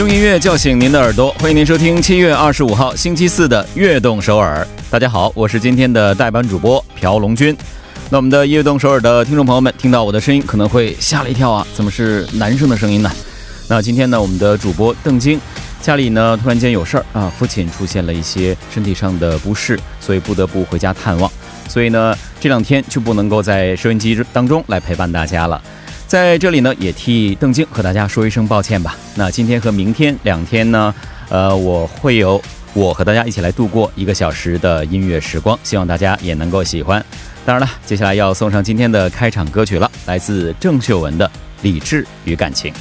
用音乐叫醒您的耳朵，欢迎您收听七月二十五号星期四的《悦动首尔》。大家好，我是今天的代班主播朴龙军。那我们的《悦动首尔》的听众朋友们，听到我的声音可能会吓了一跳啊，怎么是男生的声音呢？那今天呢，我们的主播邓晶家里呢突然间有事儿啊，父亲出现了一些身体上的不适，所以不得不回家探望。所以呢，这两天就不能够在收音机当中来陪伴大家了。在这里呢，也替邓晶和大家说一声抱歉吧。那今天和明天两天呢，呃，我会有我和大家一起来度过一个小时的音乐时光，希望大家也能够喜欢。当然了，接下来要送上今天的开场歌曲了，来自郑秀文的《理智与感情》。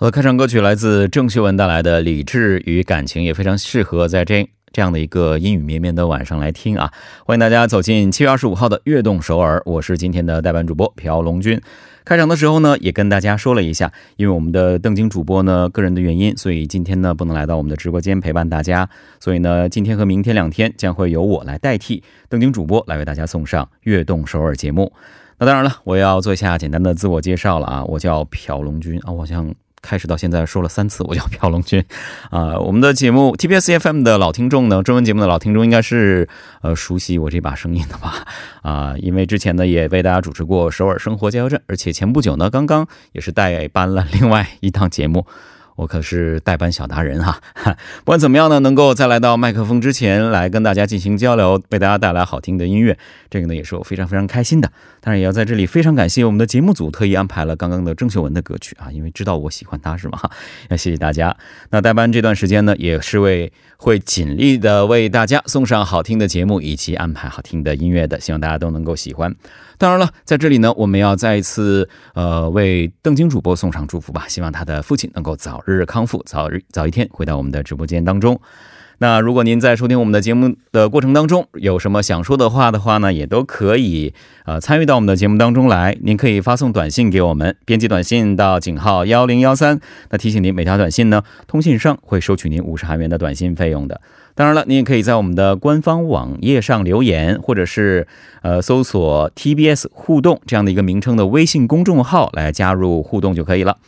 我的开场歌曲来自郑秀文带来的《理智与感情》，也非常适合在这这样的一个阴雨绵绵的晚上来听啊！欢迎大家走进七月二十五号的悦动首尔，我是今天的代班主播朴龙军。开场的时候呢，也跟大家说了一下，因为我们的邓晶主播呢个人的原因，所以今天呢不能来到我们的直播间陪伴大家，所以呢今天和明天两天将会由我来代替邓晶主播来为大家送上悦动首尔节目。那当然了，我要做一下简单的自我介绍了啊，我叫朴龙军啊，我好像。开始到现在说了三次，我叫朴龙君，啊，我们的节目 TBS FM 的老听众呢，中文节目的老听众应该是呃熟悉我这把声音的吧，啊，因为之前呢也为大家主持过首尔生活加油站，而且前不久呢刚刚也是代班了另外一档节目。我可是代班小达人哈，不管怎么样呢，能够再来到麦克风之前来跟大家进行交流，为大家带来好听的音乐，这个呢也是我非常非常开心的。当然也要在这里非常感谢我们的节目组特意安排了刚刚的郑秀文的歌曲啊，因为知道我喜欢她是吗？要谢谢大家。那代班这段时间呢，也是为会尽力的为大家送上好听的节目以及安排好听的音乐的，希望大家都能够喜欢。当然了，在这里呢，我们要再一次呃为邓晶主播送上祝福吧，希望他的父亲能够早日日日康复，早日早一天回到我们的直播间当中。那如果您在收听我们的节目的过程当中有什么想说的话的话呢，也都可以呃参与到我们的节目当中来。您可以发送短信给我们，编辑短信到井号幺零幺三。那提醒您，每条短信呢，通信商会收取您五十韩元的短信费用的。当然了，您也可以在我们的官方网页上留言，或者是呃搜索 TBS 互动这样的一个名称的微信公众号来加入互动就可以了。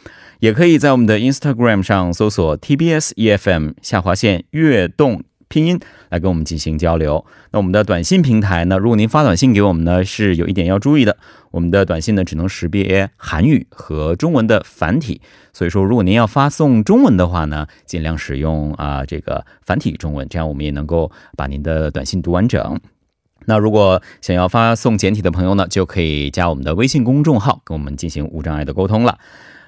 也可以在我们的 Instagram 上搜索 TBS EFM 下划线悦动拼音来跟我们进行交流。那我们的短信平台呢，如果您发短信给我们呢，是有一点要注意的，我们的短信呢只能识别韩语和中文的繁体。所以说，如果您要发送中文的话呢，尽量使用啊这个繁体中文，这样我们也能够把您的短信读完整。那如果想要发送简体的朋友呢，就可以加我们的微信公众号，跟我们进行无障碍的沟通了。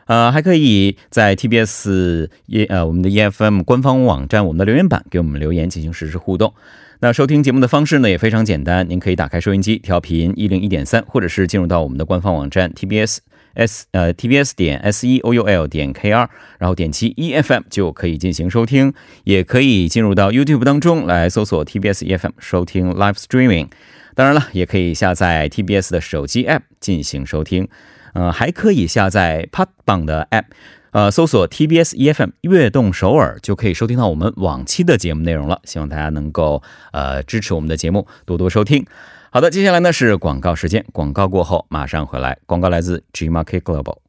呃，还可以在 TBS 呃我们的 EFM 官方网站我们的留言板给我们留言进行实时互动。那收听节目的方式呢也非常简单，您可以打开收音机调频一零一点三，或者是进入到我们的官方网站 TBS S 呃 TBS 点 S E O U L 点 K R，然后点击 EFM 就可以进行收听。也可以进入到 YouTube 当中来搜索 TBS EFM 收听 Live Streaming。当然了，也可以下载 TBS 的手机 App 进行收听。呃，还可以下载 p o d b a n 的 App，呃，搜索 TBS EFM 悦动首尔，就可以收听到我们往期的节目内容了。希望大家能够呃支持我们的节目，多多收听。好的，接下来呢是广告时间，广告过后马上回来。广告来自 G Market Global。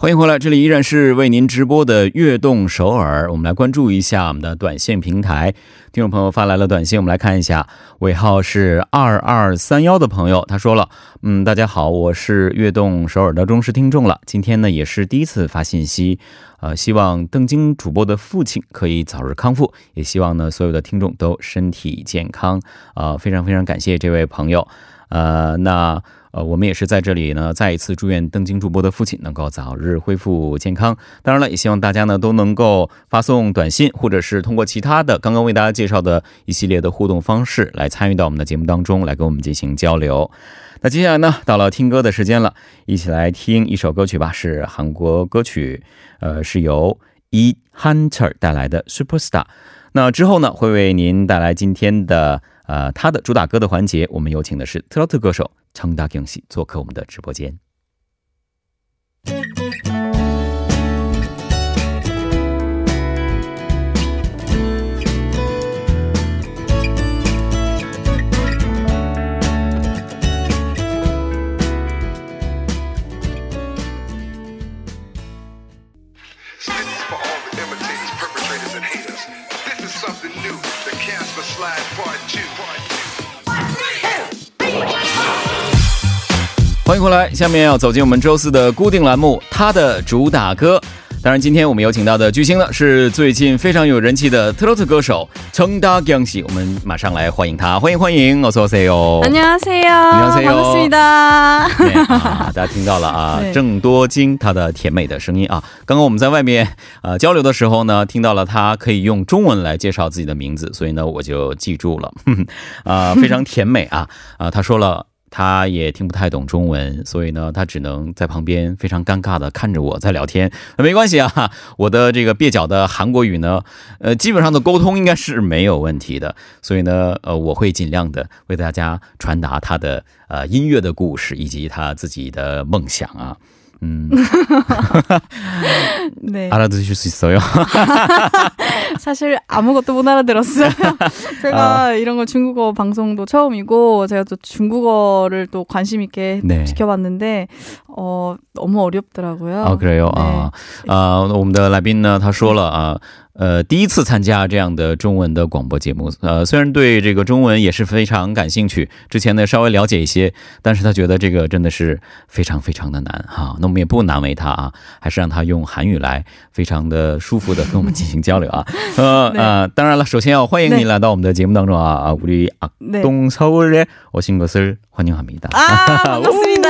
欢迎回来，这里依然是为您直播的悦动首尔。我们来关注一下我们的短信平台，听众朋友发来了短信，我们来看一下，尾号是二二三幺的朋友，他说了，嗯，大家好，我是悦动首尔的忠实听众了，今天呢也是第一次发信息，呃，希望邓晶主播的父亲可以早日康复，也希望呢所有的听众都身体健康，啊，非常非常感谢这位朋友，呃，那。呃，我们也是在这里呢，再一次祝愿邓晶主播的父亲能够早日恢复健康。当然了，也希望大家呢都能够发送短信，或者是通过其他的刚刚为大家介绍的一系列的互动方式来参与到我们的节目当中，来跟我们进行交流。那接下来呢，到了听歌的时间了，一起来听一首歌曲吧，是韩国歌曲，呃，是由 E Hunter 带来的 Superstar。那之后呢，会为您带来今天的。呃他的主打歌的环节，我们有请的是特洛特歌手昌大更喜做客我们的直播间。欢迎回来，下面要走进我们周四的固定栏目，他的主打歌。当然，今天我们有请到的巨星呢，是最近非常有人气的特洛特歌手청다경 씨。我们马上来欢迎他，欢迎欢迎，어서오세 요。 안녕하세 요， 안녕하세 요， 반갑습니 다。 大家听到了啊，郑多金他的甜美的声音啊。刚刚我们在外面呃交流的时候呢，听到了他可以用中文来介绍自己的名字，所以呢我就记住了，啊，非常甜美啊啊，他说了。 他也听不太懂中文，所以呢，他只能在旁边非常尴尬的看着我在聊天。没关系啊，我的这个蹩脚的韩国语呢，呃，基本上的沟通应该是没有问题的。所以呢，呃，我会尽量的为大家传达他的呃音乐的故事以及他自己的梦想啊。 음. 네. 알아두실 수 있어요? 사실 아무것도 못 알아들었어요. 제가 아. 이런 거 중국어 방송도 처음이고 제가 또 중국어를 또 관심 있게 네. 지켜봤는데 어 너무 어렵더라고요. 아 그래요? 네. 아, 아, 我们的来宾呢，他说了啊。 呃，第一次参加这样的中文的广播节目，呃，虽然对这个中文也是非常感兴趣，之前呢稍微了解一些，但是他觉得这个真的是非常非常的难哈。那我们也不难为他啊，还是让他用韩语来，非常的舒服的跟我们进行交流啊。呃呃，当然了，首先要欢迎你来到我们的节目当中啊啊，우리악동서울에오신것을환영합니다啊，반갑습니다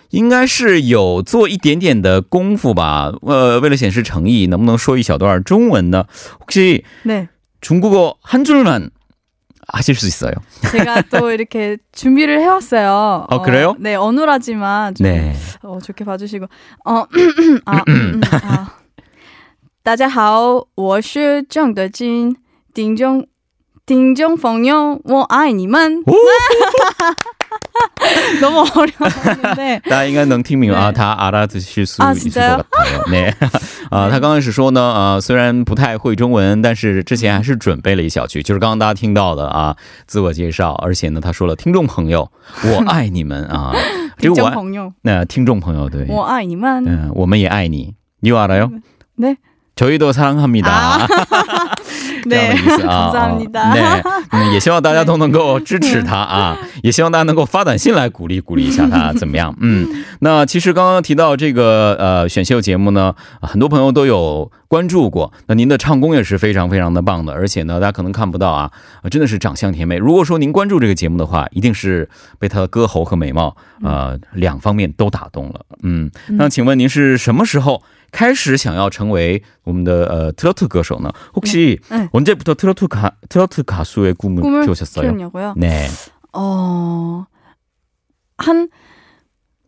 应该是有做一点点的功夫吧呃为了显示诚意能不能说一小段中文的혹시 네. 중국어 한 줄만 하실 수 있어요. 제가 또 이렇게 준비를 해왔어요. 어, 그래요? 어, 네, 어눌하지만 좀 네. 어, 좋게 봐주시고. 어, 아, 음, 아. 大家好，我是郑德金，听众听众朋友，我爱你们。 너무 어려웠는데 大家应该能听明啊他알아듣실수있을것같아요 네. 啊，他刚刚是说呢，呃，虽然不太会中文，但是之前还是准备了一小句，就是刚刚大家听到的啊，自我介绍，而且呢，他说了听众朋友，我爱你们啊，这个我。 네, 这样的意思啊。那 也希望大家都能够支持他啊，也希望大家能够发短信来鼓励鼓励一下他，怎么样？嗯，那其实刚刚提到这个呃选秀节目呢，很多朋友都有。关注过，那您的唱功也是非常非常的棒的，而且呢，大家可能看不到啊，真的是长相甜美。如果说您关注这个节目的话，一定是被他的歌喉和美貌，呃，两方面都打动了。嗯，那请问您是什么时候开始想要成为我们的呃特洛特歌手呢？혹시언제부터트로트가트로트가수의꿈을키우셨어요 네， 어한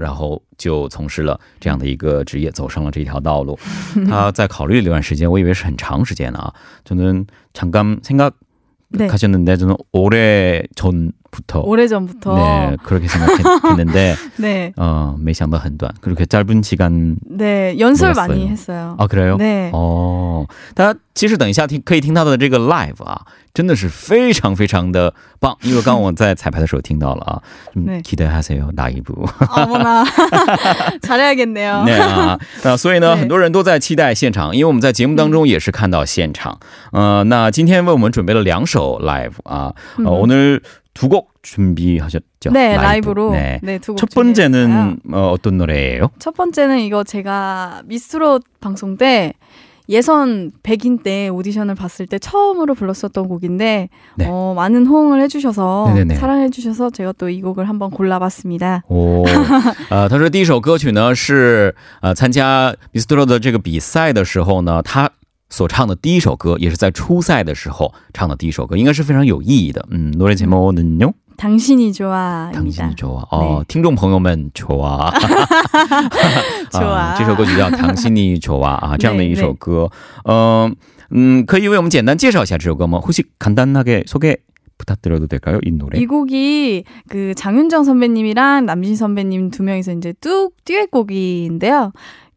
然后就从事了这样的一个职业，走上了这条道路。他在考虑了一段时间，我以为是他在考虑了一段时间，我以为是很长时间呢啊。 저는잠깐생각하셨는데저는오래전 부터 오래전부터 네 그렇게 생각했는데 네. 어, 没想到很短 그렇게 짧은 시간 네 연습 놀았어요. 많이 했어요. 아 그래요? 네. 어, 大家其实等一下听可以听到的这个 live 啊，真的是非常非常的棒，因为刚刚我在彩排的时候听到了啊，嗯，期待하세요哪一部？어머나잘해야겠네요对啊，那所以呢，很多人都在期待现场，因为我们在节目当中也是看到现场。呃，那今天为我们准备了两首 live 啊，呃，오늘 두곡준비하셨죠네라이브로네두곡첫번째는어어떤노래예요첫번째는이거제가미스트롯방송때 예선 백인 때 오디션을 봤을 때 처음으로 불렀었던 곡인데 네. 어, 많은 호응을 해주셔서 사랑해주셔서 제가 또 이 곡을 한번 골라봤습니다. 呃，他说第一首歌曲呢是呃参加米斯特罗的这个比赛的时候呢，他 所唱的第一首歌也是在初赛的时候唱的第一首歌，应该是非常有意义的。嗯，노래제목은요？ 당신이 좋아. 당신이 좋아. 어, 听众朋友们，좋아。这首歌就叫《당신이좋아》啊，这样的一首歌。嗯嗯，可以为我们简单介绍一下这首歌吗？혹시간단하게소개 부탁드려도 될까요? 이 노래. 이 곡이 그 장윤정 선배님이랑 남진 선배님 두 명이서 이제 뚝 듀엣곡인데요.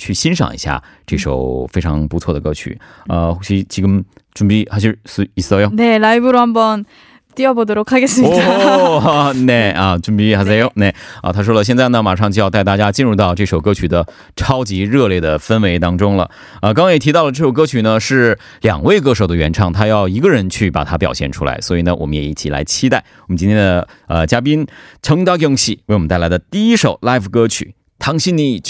去欣赏一下这首非常不错的歌曲？呃，혹시지금준비하실수있어요 네， 啊，他说了，现在呢，马上就要带大家进入到这首歌曲的超级热烈的氛围当中了。啊，刚刚也提到了，这首歌曲呢是两位歌手的原唱，他要一个人去把它表现出来，所以呢，我们也一起来期待我们今天的呃嘉宾程大勇喜为我们带来的第一首 live 歌曲《당신이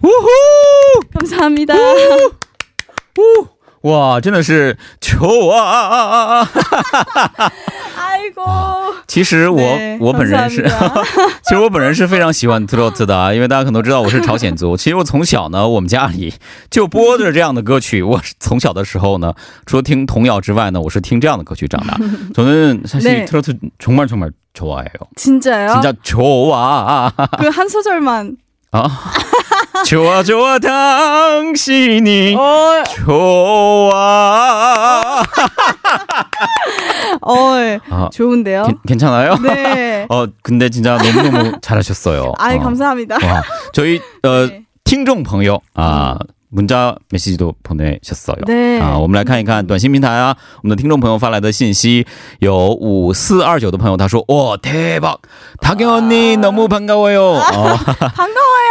좋아》。 감사합니다. 와, 真的是 좋아. 아이고. 其实我本人是，其实我本人是非常喜欢트로트的，因为大家可能都知道我是朝鲜族。其实我从小呢，我们家里就播的这样的歌曲，我从小的时候呢，除了听童谣之外呢，我是听这样的歌曲长大。 저는 그 한 소절만 아, 좋아 좋아 당신이 어. 좋아. 어, 아, 좋은데요? 게, 괜찮아요? 네. 어, 근데 진짜 너무너무 잘하셨어요. 아, 어. 감사합니다. 와, 저희 어, 네. 听众朋友 아, 음. 文章没信息都碰对小骚对啊，我们来看一看短信平台啊，我们的听众朋友发来的信息有五四二九的朋友，他说哇，대박다경언니너무반가워요哦，반가워요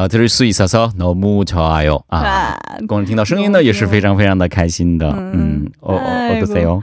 啊，들을수있어서너무좋아요啊，光听到声音呢也是非常非常的开心的。嗯，어어떠세 요？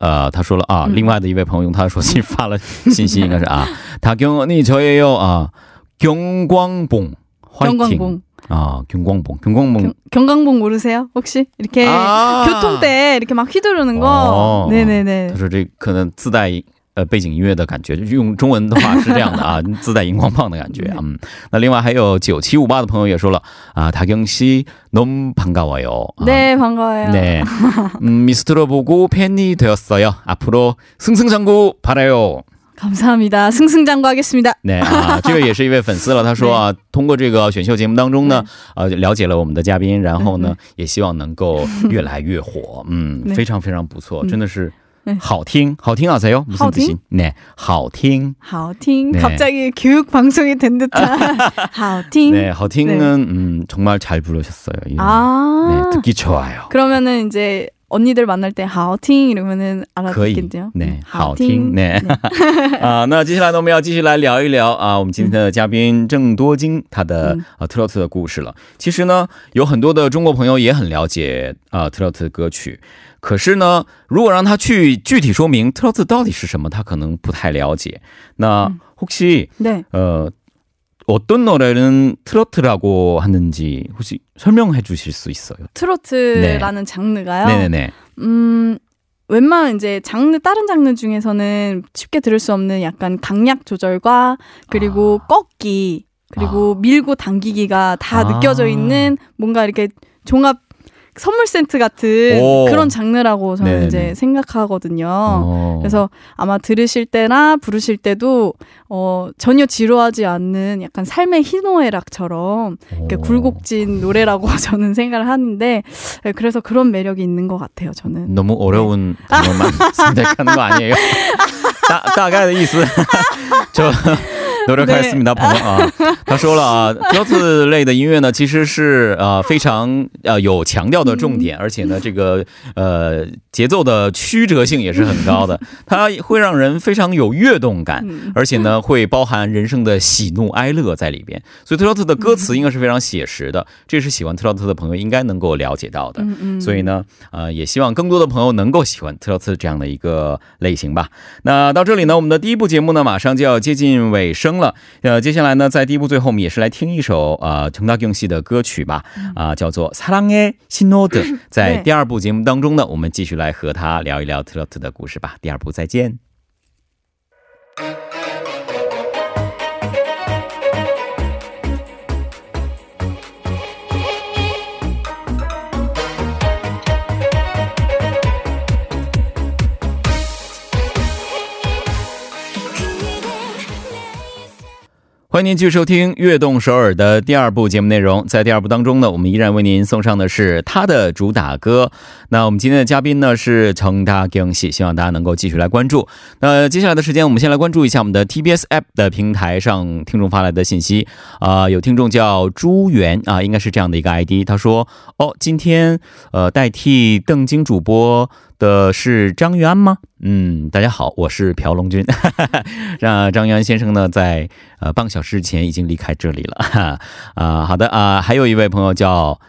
呃，他说了啊，另外的一位朋友他说信息应该是啊，他경니저예요啊，경광봉화이팅 아, 경광봉. 경광봉. 경, 광봉 모르세요? 혹시? 이렇게 아~ 교통 때 이렇게 막 휘두르는 거. 어, 네네네. 他说这可能自带 呃背景音乐的感觉，用中文的话是这样的啊，自带荧光棒的感觉。嗯，那另外还有九七五八的朋友也说了啊，다경씨너무반가워 요。 네반가워 요。 네음미스트로보고팬이되었어요앞으로승승장구바라요 감사합니다승승장구하겠습니다 네啊，这个也是一位粉丝了。他说啊，通过这个选秀节目当中呢，呃，了解了我们的嘉宾，然后呢，也希望能够越来越火。嗯，非常非常不错，真的是 好听，好听啊！加油，好听，네好听，好听。갑자기교육방송이된듯한好听，네好听은음정말잘부르셨어요아네듣기좋아요그러면은이제 언니들 만날 때好听 이러면은 알아듣겠네요. 네, 好听. 네. 네. 啊，那接下来呢，我们要继续来聊一聊啊，我们今天的嘉宾郑多金他的呃特洛特的故事了。其实呢，有很多的中国朋友也很了解。那혹시 어 떤 노래는 트로트라고 하는지 혹시 설명해 주실 수 있어요? 트로트라는 네. 장르가요? 네네네. 음, 웬만한 이제 장르 다른 장르 중에서는 쉽게 들을 수 없는 약간 강약 조절과 그리고 아. 꺾기 그리고 아. 밀고 당기기가 다 아. 느껴져 있는 뭔가 이렇게 종합 선물 센트 같은 오. 그런 장르라고 저는 네네. 이제 생각하거든요. 오. 그래서 아마 들으실 때나 부르실 때도 어, 전혀 지루하지 않는 약간 삶의 희노애락처럼 이렇게 굴곡진 노래라고 저는 생각을 하는데 네, 그래서 그런 매력이 있는 것 같아요. 저는 너무 어려운 단어만 네. 생각하는 거 아니에요? 다, 다가 있어. 저 多多开斯米达朋友啊。他说了啊标志类的音乐呢其实是呃非常呃有强调的重点而且呢这个呃节奏的曲折性也是很高的。它会让人非常有跃动感而且呢会包含人生的喜怒哀乐在里边。所以特洛特的歌词应该是非常写实的这是喜欢特洛特的朋友应该能够了解到的。所以呢呃也希望更多的朋友能够喜欢特洛特这样的一个类型吧。那到这里呢我们的第一部节目呢马上就要接近尾声了，呃，接下来呢，在第一部最后，我们也是来听一首呃陈大勇系的歌曲吧，啊，叫做《사랑의신호 등》。在第二部节目当中呢，我们继续来和他聊一聊特洛特的故事吧。第二部再见。 欢迎您继续收听《悦动首尔》的第二部节目内容。在第二部当中呢，我们依然为您送上的是他的主打歌。那我们今天的嘉宾呢是成大경씨希望大家能够继续来关注。那接下来的时间，我们先来关注一下我们的 TBS App 的平台上听众发来的信息。啊，有听众叫朱元啊，应该是这样的一个 ID。他说：“哦，今天呃代替邓晶主播。”的是张玉安吗？嗯，大家好，我是朴龙君。让张玉安先生呢，在呃半个小时前已经离开这里了。啊，好的啊，还有一位朋友叫。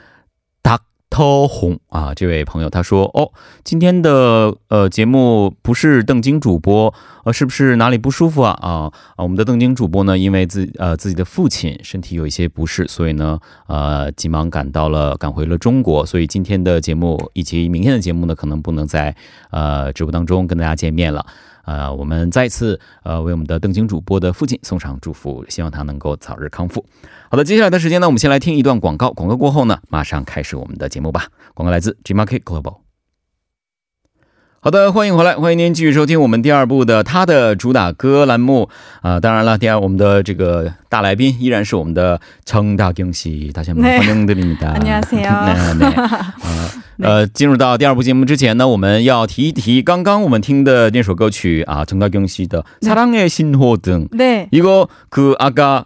涛红啊！这位朋友他说：“哦，今天的呃节目不是邓晶主播，呃，是不是哪里不舒服啊？啊啊！我们的邓晶主播呢，因为自呃自己的父亲身体有一些不适，所以呢，呃，急忙赶到了，赶回了中国，所以今天的节目以及明天的节目呢，可能不能在呃直播当中跟大家见面了。”呃，我们再次呃为我们的邓晶主播的父亲送上祝福，希望他能够早日康复。好的，接下来的时间呢，我们先来听一段广告，广告过后呢，马上开始我们的节目吧。广告来自 G Market Global。好的，欢迎回来，欢迎您继续收听我们第二部的他的主打歌栏目啊。当然了，第二我们的这个大来宾依然是我们的청다경 씨， 大家欢迎드립니 다。 안녕하세 요。 呃，进入到第二部节目之前呢，我们要提一提刚刚我们听的那首歌曲啊，정다경씨的《사랑의신호 등》。对，이거그아까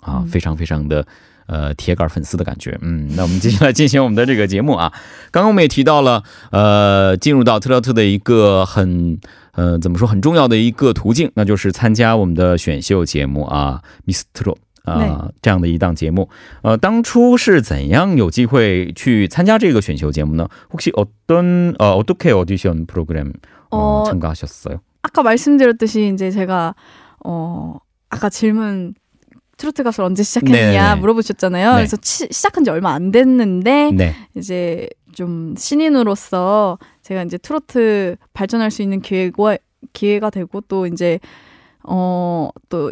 啊，非常非常的。呃，铁杆粉丝的感觉，嗯，那我们接下来进行我们的这个节目啊。刚刚我们也提到了，呃，进入到特洛特的一个很 呃，怎么说很重要的一个途径，那就是参加我们的选秀节目啊，Mistro 啊这样的一档节目。呃，当初是怎样有机会去参加这个选秀节目呢？혹시어떤어어떻게오디션프로그램어참가하셨어요아까말씀드렸듯이이제제가어아까질문 트로트 가수를 언제 시작했느냐 네네. 물어보셨잖아요. 네. 그래서 치, 시작한 지 얼마 안 됐는데 네. 이제 좀 신인으로서 제가 이제 트로트 발전할 수 있는 기회가 기회가 되고 또 이제 어 또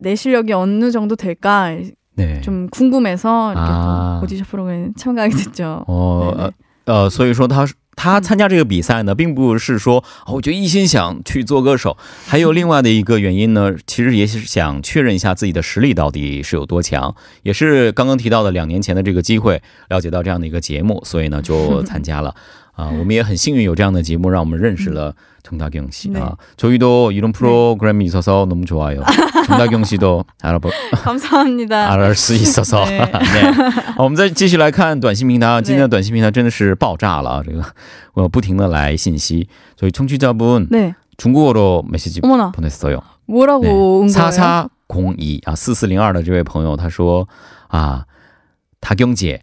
내 실력이 어느 정도 될까 네. 좀 궁금해서 이렇게 아. 또 오디션 프로그램 참가하게 됐죠. 어, 어, 所以说他 他参加这个比赛呢，并不是说我就一心想去做歌手，还有另外的一个原因呢，其实也是想确认一下自己的实力到底是有多强，也是刚刚提到的两年前的这个机会，了解到这样的一个节目，所以呢就参加了。啊，我们也很幸运有这样的节目，让我们认识了정다경씨啊。저희도이런프로그램이있어서너무좋아요정다경씨도알아보감사합니다 알수있어서 네. 好，我们再继续来看短信平台。今天的短信平台真的是爆炸了啊！这个我不停的来信息，所以청취자분네중국어로메시지보냈어요뭐라고온거예요 사사공이啊，四四零二的这位朋友他说啊，다경姐。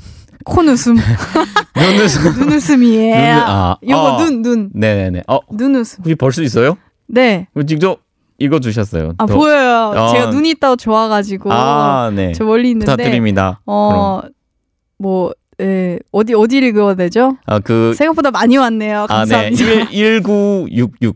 코웃음. 눈웃음. 눈웃음이에요. 아, 요거 어. 눈, 눈. 네네네. 어. 눈웃음. 혹시 볼수 있어요? 네. 직접 읽어주셨어요. 아, 더. 보여요. 어. 제가 눈이 있다고 좋아가지고. 아, 네. 저 멀리 있는데. 부탁드립니다. 어, 그럼. 뭐, 예, 어디, 어디 읽어야 되죠? 아, 그. 생각보다 많이 왔네요. 감사합니다. 아, 네. 1966.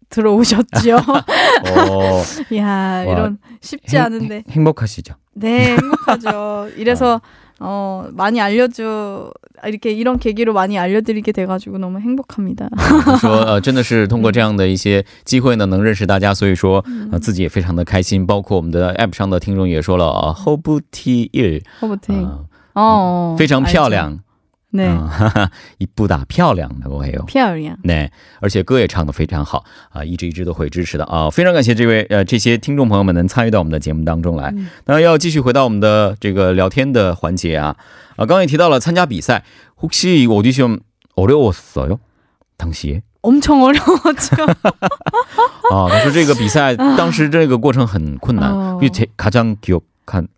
들어오셨죠. 어. 이야, 이런 쉽지 행, 않은데. 행복하시죠? 네, 행복하죠. 이래서 어, 많이 알려줘 이렇게 이런 계기로 많이 알려드리게 돼가지고 너무 행복합니다. 说呃真的是通过这样的一些机会呢能认识大家所以说呃自己也非常的开心包括我们的 app 上的听众也说了 허브티1 허브티 哦，非常漂亮。 네. 어, 이쁘다, 漂亮라고 해요. 漂亮. 네. 而且歌也唱得非常好啊，一直一直都会支持的啊，非常感谢这位呃这些听众朋友们能参与到我们的节目当中来。当然要继续回到我们的这个聊天的环节啊，啊刚才提到了参加比赛，혹시어디션어려웠어요 당시에 엄청어려웠죠啊，他说这个比赛当时这个过程很困难，因为가장기억한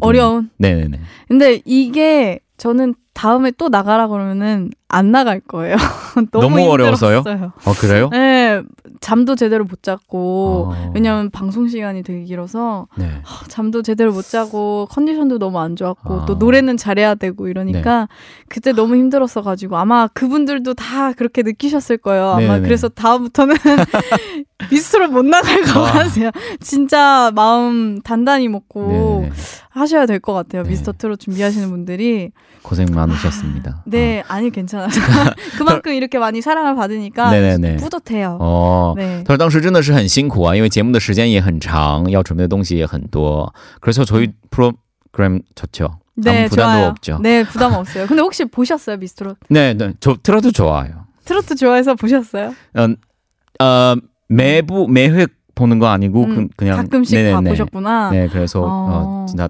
어려운. 네네네. 근데 이게 저는 다음에 또 나가라 그러면은 안 나갈 거예요. 너무, 너무 어려워서요? 아 그래요? 네, 잠도 제대로 못 잤고 아... 왜냐면 방송 시간이 되게 길어서 네. 하, 잠도 제대로 못 자고 컨디션도 너무 안 좋았고 아... 또 노래는 잘해야 되고 이러니까 네. 그때 너무 힘들었어 가지고 아마 그분들도 다 그렇게 느끼셨을 거예요. 아마 네네. 그래서 다음부터는 미스트로 못 나갈 것 아... 같아요. 진짜 마음 단단히 먹고 네네. 하셔야 될 것 같아요. 네. 미스터 트롯 준비하시는 분들이 고생 많 으셨습니다. 아, 네, 어. 아니 괜찮아요. 그만큼 이렇게 많이 사랑을 받으니까 네네네. 뿌듯해요. 어, 네. 当时真的是很辛苦啊，因为节目的时间也很长，要准备的东西也很多。 그래서 저희 음. 프로그램 좋죠. 네, 부담도 좋아요. 없죠. 네, 부담 없어요. 근데 혹시 보셨어요, 미스트롯? 네, 네, 저 트로트 좋아요. 트로트 좋아해서 보셨어요? 어, 어 매부 매회 보는 거 아니고 음, 그, 냥 가끔씩 네네네. 다 보셨구나. 네, 그래서 어, 어 진짜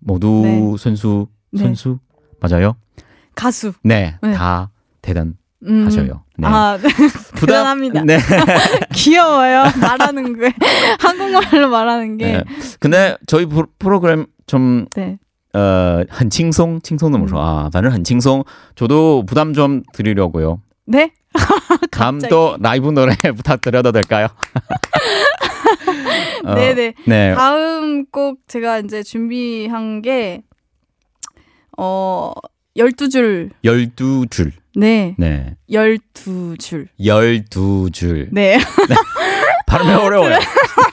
모두 네. 선수 선수 맞아요? 가수. 네, 네. 다 대단. 음. 하셔요. 네. 아, 네. 대단합니다. 네. 귀여워요. 말하는 게 한국말로 말하는 게. 네. 근데 저희 프로, 그램좀 네. 어, 很轻松, 칭송도 뭐 아, 反正很轻松. 저도 부담 좀 드리려고요. 네? 다음 또 라이브 노래 부탁드려도 될까요? 어, 네네. 네. 다음 곡 제가 이제 준비한 게, 어, 12줄. 12줄. 네. 네. 12줄. 12줄. 네. 네. 발음이 어려워요.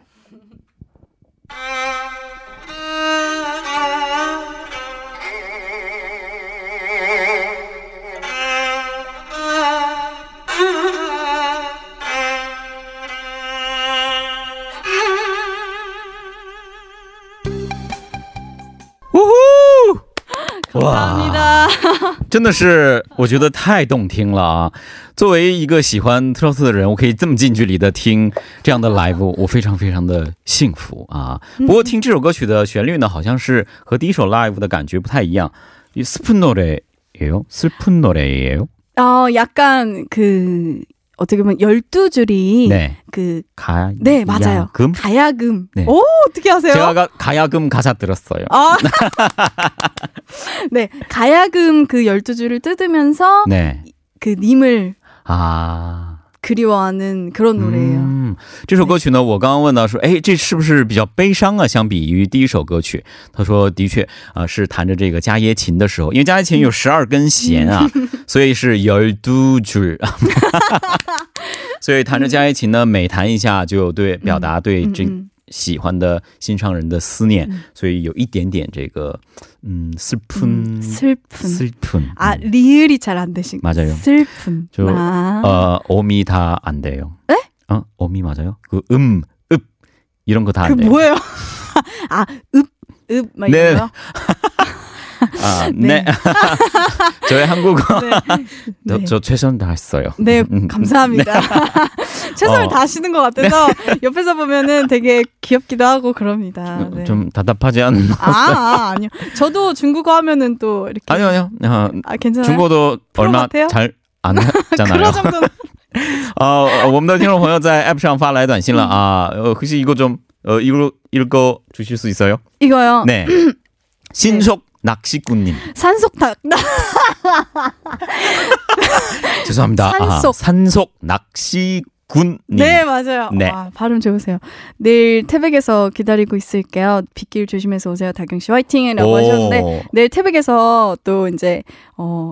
哇，真的是我觉得太动听了啊！作为一个喜欢特洛斯的人，我可以这么近距离的听这样的 live，我非常非常的幸福啊！不过听这首歌曲的旋律呢，好像是和第一首 live 的感觉不太一样。슬픈노래예요슬픈노래예요어약간그 어떻게 보면 12줄이 네. 그 가, 네, 맞아요. 금? 가야금. 네. 오, 어떻게 하세요? 제가 가, 가야금 가사 들었어요. 아. 네, 가야금 그 12줄을 뜯으면서 네. 그 님을 아. 可리와는 그런노래예요嗯，这首歌曲呢，我刚刚问到说，哎，这是不是比较悲伤啊？相比于第一首歌曲，他说的确啊，是弹着这个加耶琴的时候，因为加耶琴有十二根弦啊，所以是열두 줄， 所以弹着加耶琴呢，每弹一下就对表达对这。 喜欢的心上人的思念，所以有一点点这个嗯슬픈슬픈슬픈아리을이잘안되신맞아요슬픈저어음이다안돼요에어음이맞아요그음읍이런거다안돼요그뭐예요아읍읍막이거요 아, 네. 네. 저의 한국어 네. 저, 최선 다했어요. 네, 음. 감사합니다. 네. 최선을 어. 다하시는 것 같아서 옆에서 보면은 되게 귀엽기도 하고 그럽니다. 네. 좀 답답하지 않나요? 아, 아, 아니요. 저도 중국어 하면은 또 이렇게 아니요, 아니요. 아, 아 괜찮아요. 중국어도 얼마 잘 안 했잖아요. 그런 정도는 呃，我们的听众朋友在 앱上发来短信了啊，呃，혹시이거좀어이거읽어주실수있어요 이거요? 네. 신속 낚시꾼님. 산속 닭. 죄송합니다. 산속. 아, 산속 낚시꾼님. 네, 맞아요. 네. 와, 발음 좋으세요. 내일 태백에서 기다리고 있을게요. 빗길 조심해서 오세요. 다경 씨 화이팅이라고 하셨는데 내일 태백에서 또 이제 어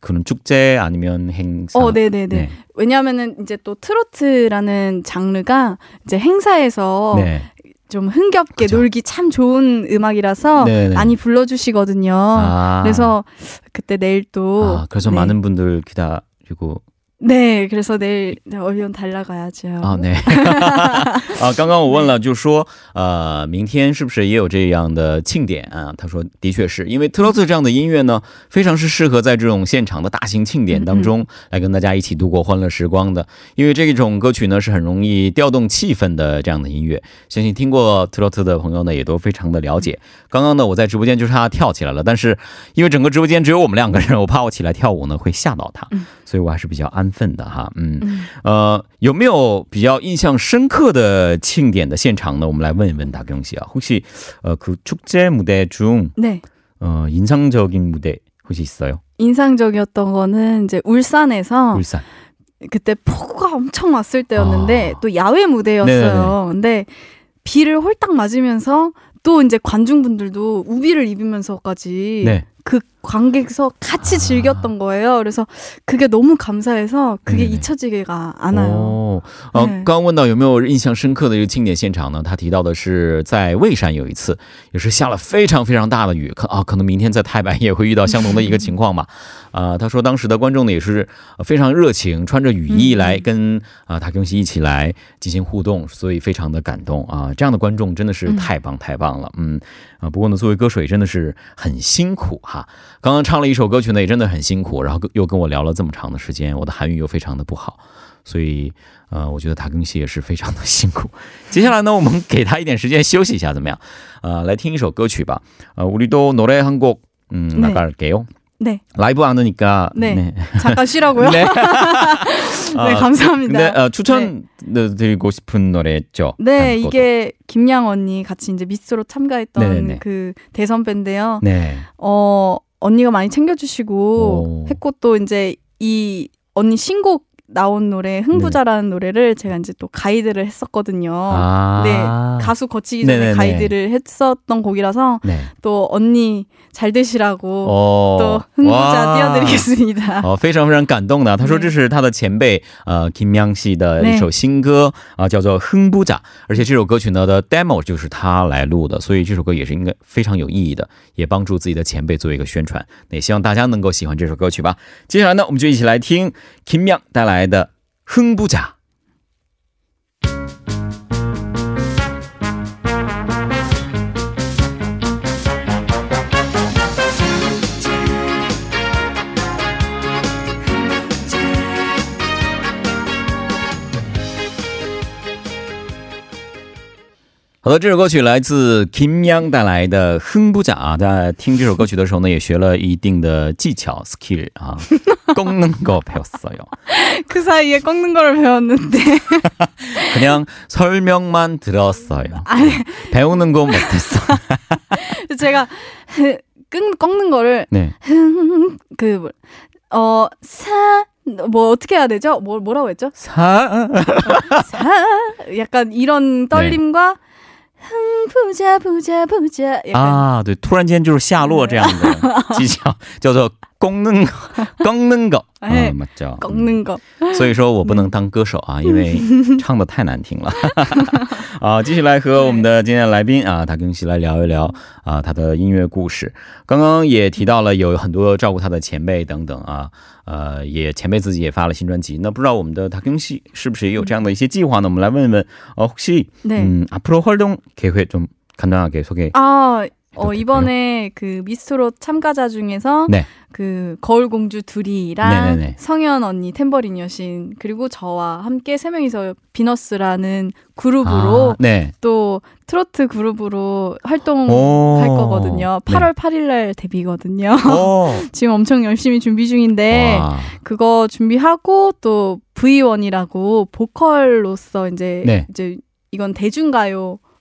그런 축제 아니면 행사. 어, 네네네. 네. 왜냐하면은 이제 또 트로트라는 장르가 이제 행사에서 네. 좀 흥겹게 그쵸. 놀기 참 좋은 음악이라서 네네. 많이 불러주시거든요. 아. 그래서 그때 내일 또. 아, 그래서 네. 많은 분들 기다리고 对，그래서내일어연달라가야죠啊，对。啊，刚刚我问了，就说呃，明天是不是也有这样的庆典啊？他说，的确是因为特洛兹这样的音乐呢，非常是适合在这种现场的大型庆典当中来跟大家一起度过欢乐时光的。因为这种歌曲呢，是很容易调动气氛的这样的音乐。相信听过特洛兹的朋友呢，也都非常的了解。刚刚呢，我在直播间就差跳起来了，但是因为整个直播间只有我们两个人，我怕我起来跳舞呢会吓到他， 所以我还是比较安。份的哈，嗯，呃，有没有比较印象深刻的庆典的现场呢？我们来问一问大경씨啊，혹시어그축제무대중네어인상적인무대혹시있어요인상적이었던거는이제울산에서울산 그때 폭우가 엄청 왔을 때였는데 아. 또 야외 무대였어요. 네네. 근데 비를 홀딱 맞으면서 또 이제 관중분들도 우비를 입으면서까지 네. 그 관객석 같이 아. 즐겼던 거예요. 그래서 그게 너무 감사해서 그게 네네. 잊혀지기가 않아요. 呃，刚问到有没有印象深刻的一个庆典现场呢？他提到的是在蔚山有一次啊，可能明天在太白也会遇到相同的一个情况吧。啊，他说当时的观众呢也是非常热情，穿着雨衣来跟啊他跟西一起来进行互动，所以非常的感动啊。这样的观众真的是太棒太棒了，嗯啊。不过呢，作为歌手也真的是很辛苦哈。 啊刚刚唱了一首歌曲呢，也真的很辛苦，然后又跟我聊了这么长的时间，我的韩语又非常的不好，所以呃，我觉得他跟西也是非常的辛苦。接下来呢，我们给他一点时间休息一下，怎么样？呃，来听一首歌曲吧。呃，우리도노래한곡음나갈게요 네. 라이브 안 하니까. 네. 네. 잠깐 쉬라고요? 네. 네, 감사합니다. 네, 어, 추천 네. 드리고 싶은 노래죠. 네, 이게 김양 언니 같이 이제 미스로 참가했던 네네네. 그 대선 밴드요. 네. 어, 언니가 많이 챙겨주시고 오. 했고 또 이제 이 언니 신곡 나온 노래 흥부자라는 네. 노래를 제가 이제 또 가이드를 했었거든요. 아~ 네 가수 거치기 전에 네네네. 가이드를 했었던 곡이라서 네. 또 언니 잘 되시라고 어, 또 흥부자 띄워드리겠습니다. 哦，非常非常感动的。他说这是他的前辈呃金明熙的一首新歌啊、呃，叫做《흥부자》，而且这首歌曲呢的 demo 就是他来录的，所以这首歌也是应该非常有意义的，也帮助自己的前辈做一个宣传。那也希望大家能够喜欢这首歌曲吧。接下来呢，我们就一起来听 김양带来 来的很不假好的，这首歌曲来自 Kim Young 带来的《哼不假》啊，在听这首歌曲的时候呢，也学了一定的技巧 skill 啊，꺾는거배웠어요 그사이에꺾는거를배웠는데 그냥설명만들었어요아니배우는거못했어 제가 꺾는거를네그어사뭐 어떻게 해야 되죠? 뭐 뭐라고 했죠? 사, 사 약간 이런 떨림과 네. 哼，不加不加不加啊！对，突然间就是下落这样的 技巧，叫做功能功能狗，哎，叫功能狗。所以说我不能当歌手啊，因为唱的太难听了。啊，继续来和我们的今天的来宾啊，他跟西来聊一聊啊，他的音乐故事。刚刚也提到了有很多照顾他的前辈等等啊。呃，也前辈自己也发了新专辑，那不知道我们的他跟戏是不是也有这样的一些计划呢？我们来问问哦，혹시음앞으로활동계획좀간단하게소개아 어 이번에 그 미스트롯 참가자 중에서 네 그 거울 공주 둘이랑 네네네. 성현 언니 템버린 여신 그리고 저와 함께 세 명이서 비너스라는 그룹으로 아, 네. 또 트로트 그룹으로 활동할 거거든요. 8월 네. 8일 날 데뷔거든요. 지금 엄청 열심히 준비 중인데 와. 그거 준비하고 또 V1이라고 보컬로서 이제 네. 이제 이건 대중가요 로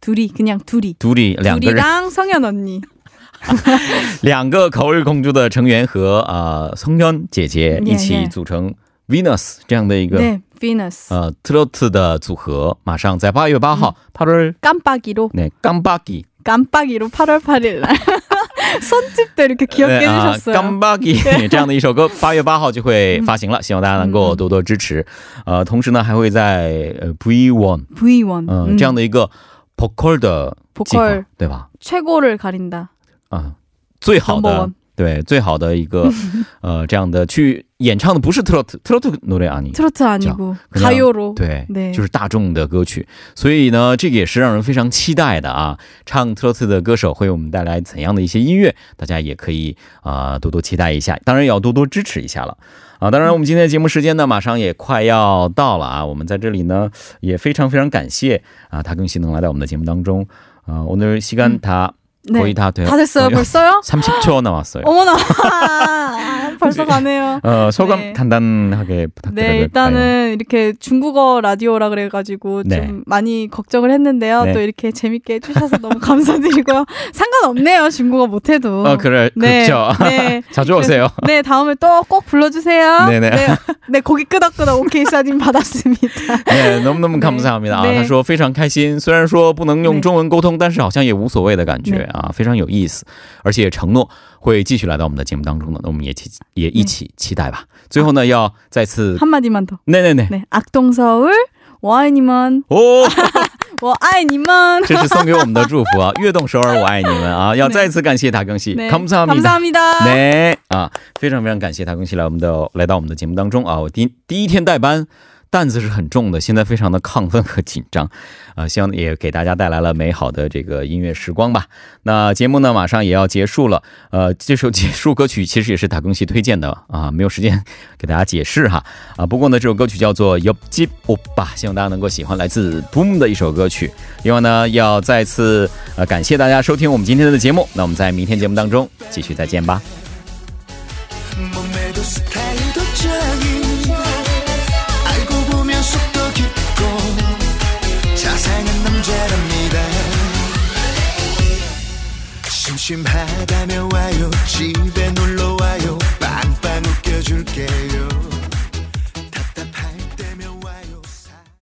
둘이 그냥 둘이 둘이 둘이랑 성현 언니 两个口儿公主的成员和啊성현姐姐一起组成 Venus 这样的一个 Venus 呃 트로트 的组合，马上在 8月 8号 8월 깜빡이로 네 깜빡이 깜빡이로 8월 8일 날 손집도 이렇게 귀엽게 네, 해주셨어요. 아, 깜빡이 这样的一首歌，8 月 8号就会发行了，希望大家能够多多支持。呃，同时呢，还会在呃 V1 V1 呃这样的一个 보컬 的 보컬 对吧？ 최고를 가린다. 啊，最好的，对，最好的一个呃这样的去演唱的不是特洛特特洛特노래아니 트로트 아니고 가요로 对，就是大众的歌曲，所以呢，这个也是让人非常期待的啊。唱特洛特的歌手会我们带来怎样的一些音乐，大家也可以啊、呃、多多期待一下。 啊，当然，我们今天的节目时间呢，马上也快要到了啊。我们在这里呢，也非常非常感谢啊，他更新能来到我们的节目当中啊。오늘시간다 거의 다 돼요. 다 됐어요. 벌써요? 30초 남았어요. 어머나. 벌써 가네요. 어, 소감 네. 간단하게 부탁드려요. 네, 일단은 이렇게 중국어 라디오라 그래가지고 네. 좀 많이 걱정을 했는데요. 네. 또 이렇게 재밌게 해주셔서 너무 감사드리고요. 상관없네요, 중국어 못해도. 어, 그래, 네. 그렇죠. 네. 자주 오세요. 네, 다음에 또 꼭 불러주세요. 네네. 네, 네, 고기 끄덕끄덕 오케이 사진 받았습니다. 네, 너무너무 감사합니다. 他说非常开心，虽然说不能用中文沟通，但是好像也无所谓的感觉啊，非常有意思，而且承诺 会继续来到我们的节目当中呢，那我们也期也一起期待吧。最后呢，要再次한마디만 더。 네네네。 악동서울我爱你们。哦，我爱你们。这是送给我们的祝福啊！悦动首尔，我爱你们啊！要再次感谢他更新，감사합니 다。 감사합니 다。 네啊，非常非常感谢他更新来我们的来到我们的节目当中啊！我第第一天代班。 担子是很重的现在非常的亢奋和紧张。啊 希望也给大家带来了美好的这个音乐时光吧。那节目呢马上也要结束了。呃这首结束歌曲其实也是打更西推荐的啊没有时间给大家解释哈。啊不过呢这首歌曲叫做 yojiob 吧希望大家能够喜欢来自 boom 的一首歌曲。另外呢要再次呃感谢大家收听我们今天的节目。那我们在明天节目当中继续再见吧。